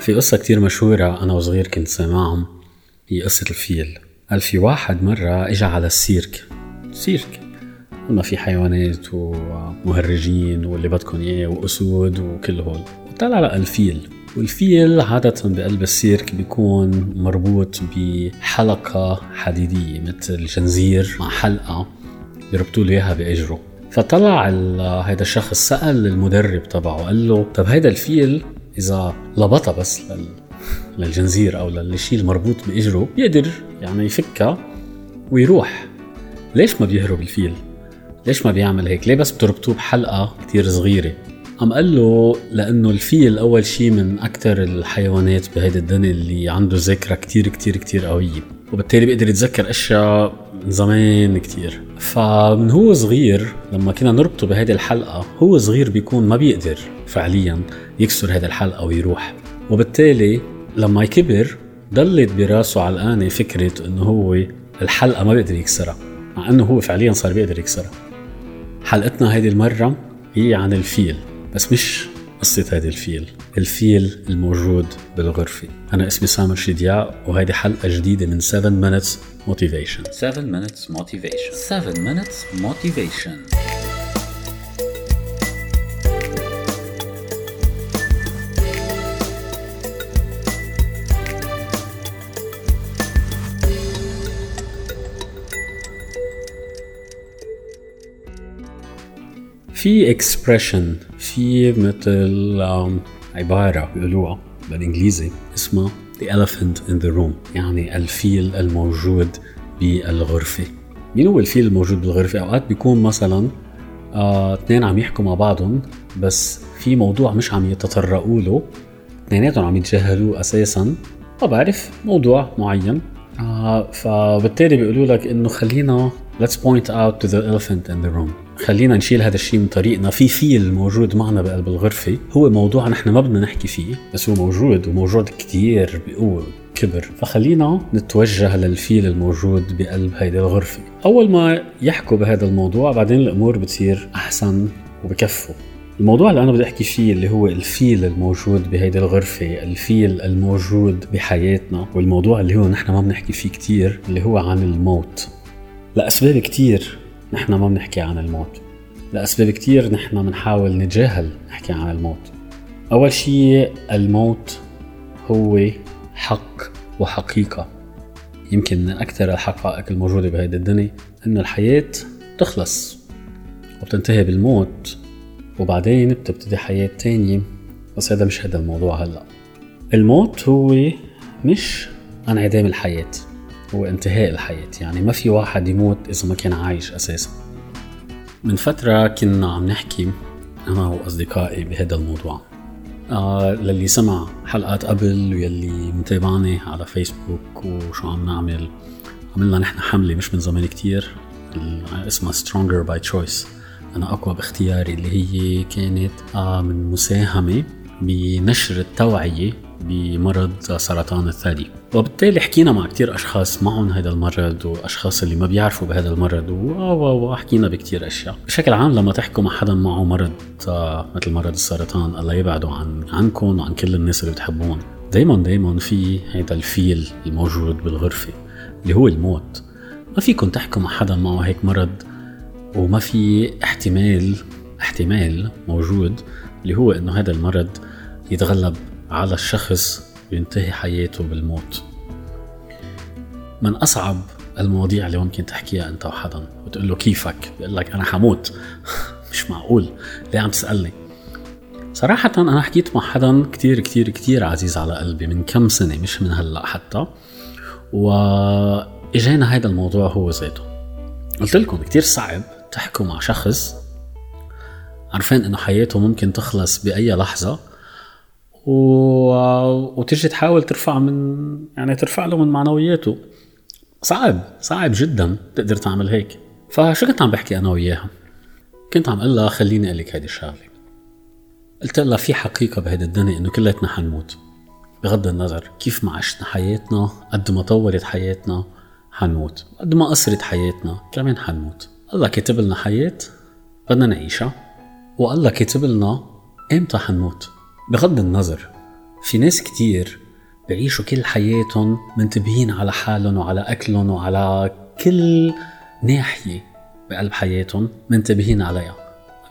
في قصة كتير مشهورة أنا وصغير كنت سامعهم هي قصة الفيل. قال في واحد مرة إجا على السيرك. سيرك. ما في حيوانات ومهرجين واللي بدكم إياه وأسود وكل هول. وطلع لقى الفيل. والفيل عادة بقلب السيرك بيكون مربوط بحلقة حديدية مثل جنزير مع حلقة بيربطوا له إياها بإجره. فطلع هذا الشخص سأل المدرب تبعه قال له طب هيدا الفيل إذا لبطها بس لل... للجنزير أو للشيء المربوط بإجره بيقدر يعني يفكها ويروح ليش ما بيهرب الفيل؟ ليش ما بيعمل هيك؟ ليه بس بتربطوه بحلقة كتير صغيرة؟ عم قال له لأنه الفيل أول شيء من أكثر الحيوانات بهيدي الدنيا اللي عنده ذاكرة كتير كتير كتير قوية وبالتالي بيقدر يتذكر أشياء من زمان كتير. فمن هو صغير لما كنا نربطه بهيدي الحلقة هو صغير بيكون ما بيقدر فعليا يكسر هيدي الحلقة ويروح. وبالتالي لما يكبر ضلت براسه علقانة فكرة إنه هو الحلقة ما بيقدر يكسرها مع إنه هو فعليا صار بيقدر يكسرها. حلقتنا هيدي المرة هي عن الفيل بس مش قصة هيدي الفيل. الفيل الموجود بالغرفة. أنا اسمي سامر شدياء وهيدي حلقة جديدة من 7 minutes motivation. 7 minutes motivation. 7 minutes motivation. في اكسبريشن في مثل عبارة بيقولوها بالإنجليزي اسمها The elephant in the room يعني الفيل الموجود بالغرفة. مين هو الفيل الموجود بالغرفة؟ أوقات بيكون مثلا آه، اثنين عم يحكوا مع بعضهم بس في موضوع مش عم يتطرقوا له. اثنيناتهم عم يتجاهلوه أساسا. ما بعرف موضوع معين. آه فبالتالي بيقولوا لك إنه خلينا let's point out to the elephant in the room. خلينا نشيل هذا الشيء من طريقنا. في فيل موجود معنا بقلب الغرفة. هو موضوع نحن ما بدنا نحكي فيه بس هو موجود وموجود كتير بقوة كبر فخلينا نتوجه للفيل الموجود بقلب هيدي الغرفة. أول ما يحكوا بهذا الموضوع بعدين الأمور بتصير أحسن وبكفوا. الموضوع اللي أنا بدي أحكي فيه اللي هو الفيل الموجود بهيدي الغرفة الفيل الموجود بحياتنا والموضوع اللي هو نحن ما بنحكي فيه كتير اللي هو عن الموت. لأسباب كتير نحن ما بنحكي عن الموت. لأسباب كتير نحن بنحاول نتجاهل نحكي عن الموت. أول شيء الموت هو حق وحقيقة. يمكن من أكثر الحقائق الموجودة بهذه الدنيا أن الحياة تخلص وبتنتهي بالموت وبعدين بتبتدي حياة تانية. بس هذا مش هذا الموضوع هلأ. الموت هو مش انعدام الحياة. هو انتهاء الحياة. يعني ما في واحد يموت إذا ما كان عايش أساسا. من فترة كنا عم نحكي أنا وأصدقائي بهذا الموضوع. آه للي سمع حلقات قبل ويلي متابعني على فيسبوك وشو عم نعمل. عملنا نحن حملة مش من زمان كتير اسمها Stronger by Choice. أنا أقوى باختياري اللي هي كانت آه من مساهمة بنشر التوعية بمرض سرطان الثدي. وبالتالي حكينا مع كتير أشخاص معهم هذا المرض وأشخاص اللي ما بيعرفوا بهذا المرض وحكينا بكتير أشياء. بشكل عام لما تحكوا مع حدا معه مرض آه، مثل مرض السرطان الله يبعده عن عنكم وعن كل الناس اللي بتحبون. دايما دايما في هذا الفيل الموجود بالغرفة اللي هو الموت. ما فيكم تحكوا مع حدا معه هيك مرض وما في احتمال احتمال موجود اللي هو إنه هذا المرض يتغلب على الشخص وينتهي حياته بالموت. من أصعب المواضيع اللي ممكن تحكيها أنت وحدا وتقول له كيفك بيقول لك أنا حموت. مش معقول. ليه عم تسألني؟ صراحة أنا حكيت مع حدا كتير كتير كتير عزيز على قلبي من كم سنة مش من هلأ حتى. وإجانا هذا الموضوع هو ذاته. قلت لكم كتير صعب تحكوا مع شخص عارفين إنه حياته ممكن تخلص بأي لحظة و... وتجي تحاول ترفع من يعني ترفع له من معنوياته. صعب صعب جدا تقدر تعمل هيك. فشو كنت عم بحكي أنا وياها؟ كنت عم أقول لها خليني أقول لك هيدي الشغلة. قلت لها في حقيقة بهيدي الدنيا إنه كلياتنا حنموت. بغض النظر كيف ما عشنا حياتنا قد ما طولت حياتنا حنموت. قد ما قصرت حياتنا كمان حنموت. الله كاتب لنا حياة بدنا نعيشها والله كاتب لنا إمتى حنموت. بغض النظر في ناس كتير بيعيشوا كل حياتهم منتبهين على حالهم وعلى أكلهم وعلى كل ناحية بقلب حياتهم منتبهين عليها.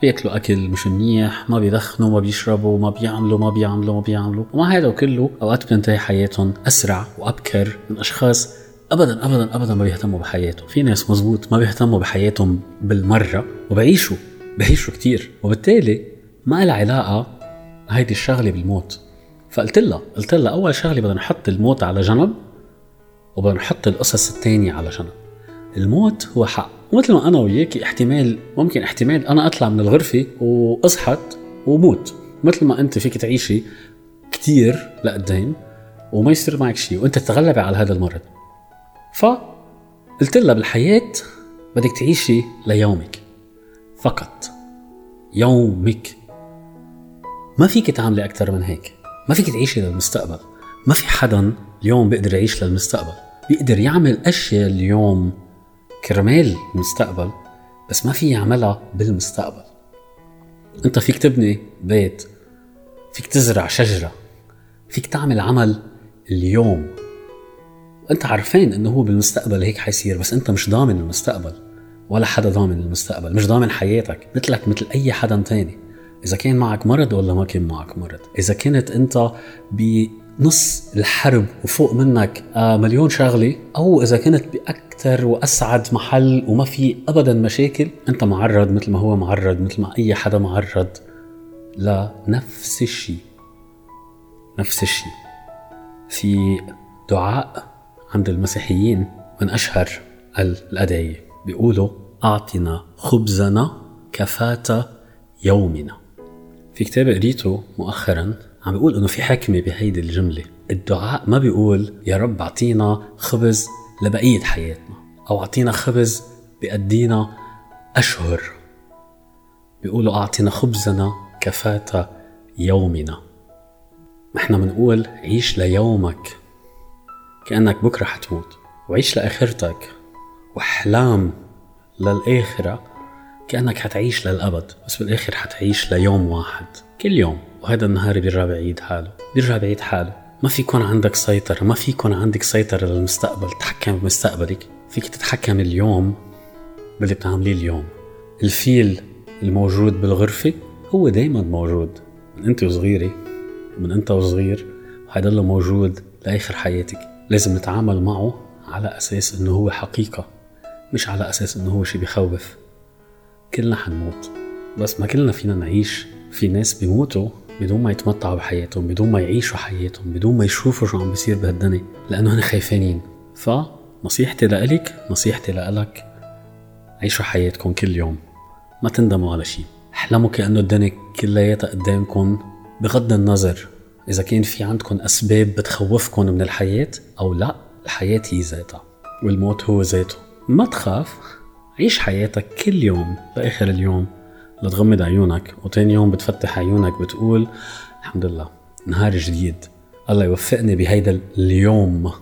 بياكلوا أكل مش منيح ما بيدخنوا ما بيشربوا ما بيعملوا ما بيعملوا ما بيعملوا. ومع هذا كله أوقات بتنتهي حياتهم أسرع وأبكر من أشخاص ابدا ابدا ابدا ما بيهتموا بحياتهم. في ناس مزبوط ما بيهتموا بحياتهم بالمرة وبعيشوا بعيشوا كتير. وبالتالي ما لها علاقة هيدي الشغلة بالموت. فقلت لها قلت لها أول شغلة بدنا نحط الموت على جنب وبدنا نحط القصص الثانية على جنب. الموت هو حق. مثل ما أنا وياكي احتمال ممكن احتمال أنا أطلع من الغرفة وأصحت وموت. مثل ما أنت فيك تعيشي كتير لقدام وما يصير معك شيء وأنت تتغلبي على هذا المرض. فقلت لها بالحياة بدك تعيشي ليومك. فقط. يومك. ما فيك تعملي أكثر من هيك. ما فيك تعيشي للمستقبل. ما في حدا اليوم بيقدر يعيش للمستقبل. بيقدر يعمل أشياء اليوم كرمال المستقبل بس ما في يعملها بالمستقبل. أنت فيك تبني بيت فيك تزرع شجرة فيك تعمل عمل اليوم. أنت عارفين إنه هو بالمستقبل هيك حيصير بس أنت مش ضامن المستقبل ولا حدا ضامن المستقبل. مش ضامن حياتك مثلك مثل أي حدا تاني. إذا كان معك مرض ولا ما كان معك مرض. إذا كنت أنت بنص الحرب وفوق منك آه، مليون شغلة أو إذا كنت بأكثر وأسعد محل وما في ابدا مشاكل أنت معرض مثل ما هو معرض مثل ما أي حدا معرض لنفس الشيء. نفس الشيء. في دعاء عند المسيحيين من أشهر الأدعية بيقولوا أعطنا خبزنا كفاة يومنا. في كتاب قريته مؤخرا عم بيقول إنه في حكمة بهيدي الجملة. الدعاء ما بيقول يا رب أعطينا خبز لبقية حياتنا أو أعطينا خبز بيقدينا أشهر. بيقولوا أعطينا خبزنا كفاة يومنا. إحنا بنقول عيش ليومك كأنك بكرة حتموت وعيش لآخرتك وأحلام للآخرة. كأنك حتعيش للأبد بس بالآخر حتعيش ليوم واحد كل يوم. وهذا النهار بيرجع بعيد حاله بيرجع بعيد حاله. ما في يكون عندك سيطرة ما في يكون عندك سيطرة للمستقبل تتحكم بمستقبلك. فيك تتحكم اليوم باللي بتعمليه اليوم. الفيل الموجود بالغرفة هو دايما موجود من أنت وصغيرة من أنت وصغير. وحيضل موجود لآخر حياتك. لازم نتعامل معه على أساس إنه هو حقيقة مش على أساس إنه هو شي بخوف. كلنا حنموت بس ما كلنا فينا نعيش. في ناس بيموتوا بدون ما يتمتعوا بحياتهم بدون ما يعيشوا حياتهم بدون ما يشوفوا شو عم بيصير بهالدنيا لأنه هن خايفانين. فنصيحتي لإلك نصيحتي لإلك عيشوا حياتكم كل يوم. ما تندموا على شيء احلموا كأنه الدنيا كلياتها قدامكم بغض النظر إذا كان في عندكم أسباب بتخوفكم من الحياة أو لا الحياة هي ذاتها والموت هو ذاته. ما تخاف. عيش حياتك كل يوم لآخر اليوم لتغمض عيونك وتاني يوم بتفتح عيونك بتقول الحمد لله نهار جديد. الله يوفقني بهيدا اليوم.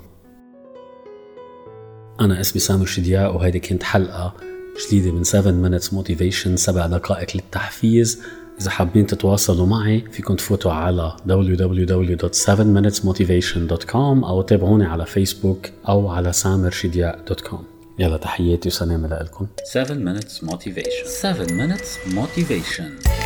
أنا اسمي سامر شدياء وهيدي كانت حلقة جديدة من 7 Minutes Motivation سبع دقائق للتحفيز. إذا حابين تتواصلوا معي فيكم تفوتوا على www.7minutesmotivation.com أو تابعوني على فيسبوك أو على سامرشدياء.com يلا تحياتي وسلام لكم 7 minutes motivation 7 minutes motivation